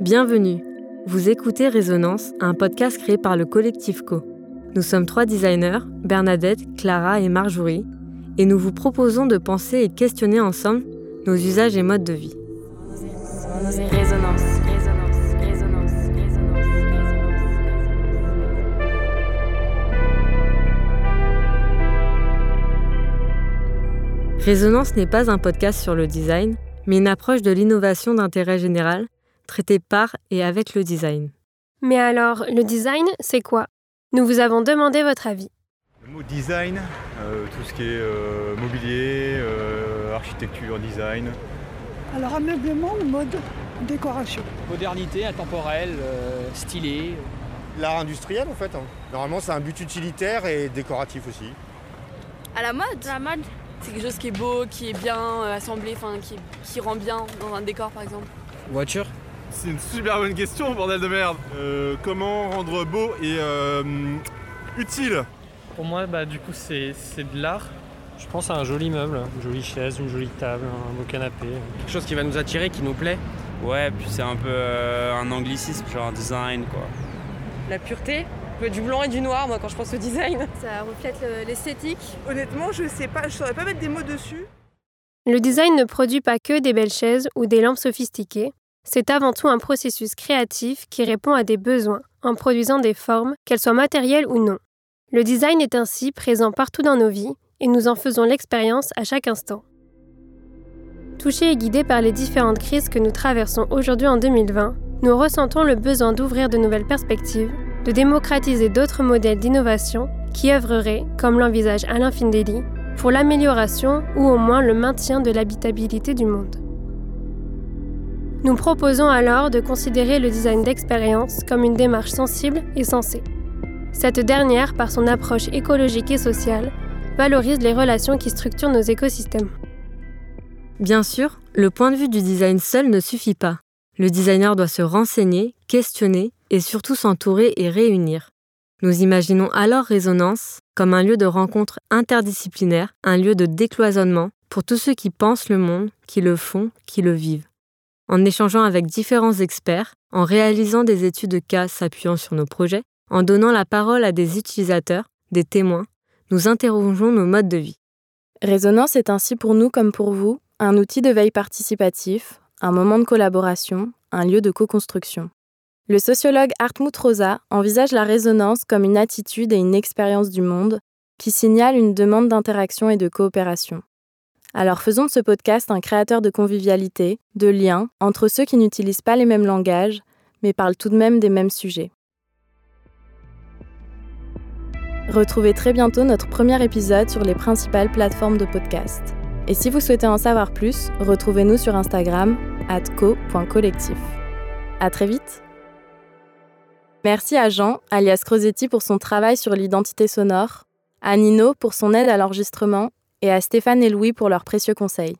Bienvenue. Vous écoutez Résonance, un podcast créé par le collectif Co. Nous sommes trois designers, Bernadette, Clara et Marjorie, et nous vous proposons de penser et questionner ensemble nos usages et modes de vie. Résonance. Résonance n'est pas un podcast sur le design, mais une approche de l'innovation d'intérêt général, traitée par et avec le design. Mais alors, le design, c'est quoi? Nous vous avons demandé votre avis. Le mot design, euh, tout ce qui est euh, mobilier, euh, architecture, design. Alors ameublement, mode, décoration? Modernité, intemporel, stylé. L'art industriel en fait. hein. Normalement c'est un but utilitaire et décoratif aussi. À la mode? La mode. C'est quelque chose qui est beau, qui est bien euh, assemblé, enfin qui, qui rend bien dans un décor par exemple. Voiture? C'est une super bonne question, bordel de merde. Euh, comment rendre beau et euh, utile? Pour moi, bah, du coup, c'est c'est de l'art. Je pense à un joli meuble, une jolie chaise, une jolie table, un beau canapé. Quelque chose qui va nous attirer, qui nous plaît. Ouais, puis c'est un peu euh, un anglicisme, genre design quoi. La pureté, un peu du blanc et du noir, moi, quand je pense au design. Ça reflète le- l'esthétique. Honnêtement, je sais pas, je saurais pas mettre des mots dessus. Le design ne produit pas que des belles chaises ou des lampes sophistiquées, c'est avant tout un processus créatif qui répond à des besoins en produisant des formes, qu'elles soient matérielles ou non. Le design est ainsi présent partout dans nos vies et nous en faisons l'expérience à chaque instant. Touchés et guidés par les différentes crises que nous traversons aujourd'hui en 2020, nous ressentons le besoin d'ouvrir de nouvelles perspectives, de démocratiser d'autres modèles d'innovation qui œuvreraient, comme l'envisage Alain Findeli, pour l'amélioration ou au moins le maintien de l'habitabilité du monde. Nous proposons alors de considérer le design d'expérience comme une démarche sensible et sensée. Cette dernière, par son approche écologique et sociale, valorise les relations qui structurent nos écosystèmes. Bien sûr, le point de vue du design seul ne suffit pas. Le designer doit se renseigner, questionner et surtout s'entourer et réunir. Nous imaginons alors Résonance comme un lieu de rencontre interdisciplinaire, un lieu de décloisonnement pour tous ceux qui pensent le monde, qui le font, qui le vivent. En échangeant avec différents experts, en réalisant des études de cas s'appuyant sur nos projets, en donnant la parole à des utilisateurs, des témoins, nous interrogeons nos modes de vie. Résonance est ainsi pour nous comme pour vous un outil de veille participatif, un moment de collaboration, un lieu de co-construction. Le sociologue Hartmut Rosa envisage la résonance comme une attitude et une expérience du monde qui signale une demande d'interaction et de coopération. Alors faisons de ce podcast un créateur de convivialité, de liens entre ceux qui n'utilisent pas les mêmes langages, mais parlent tout de même des mêmes sujets. Retrouvez très bientôt notre premier épisode sur les principales plateformes de podcast. Et si vous souhaitez en savoir plus, retrouvez-nous sur Instagram co.collectif. À très vite. Merci à Jean, alias Crosetti, pour son travail sur l'identité sonore, à Nino pour son aide à l'enregistrement et à Stéphane et Louis pour leurs précieux conseils.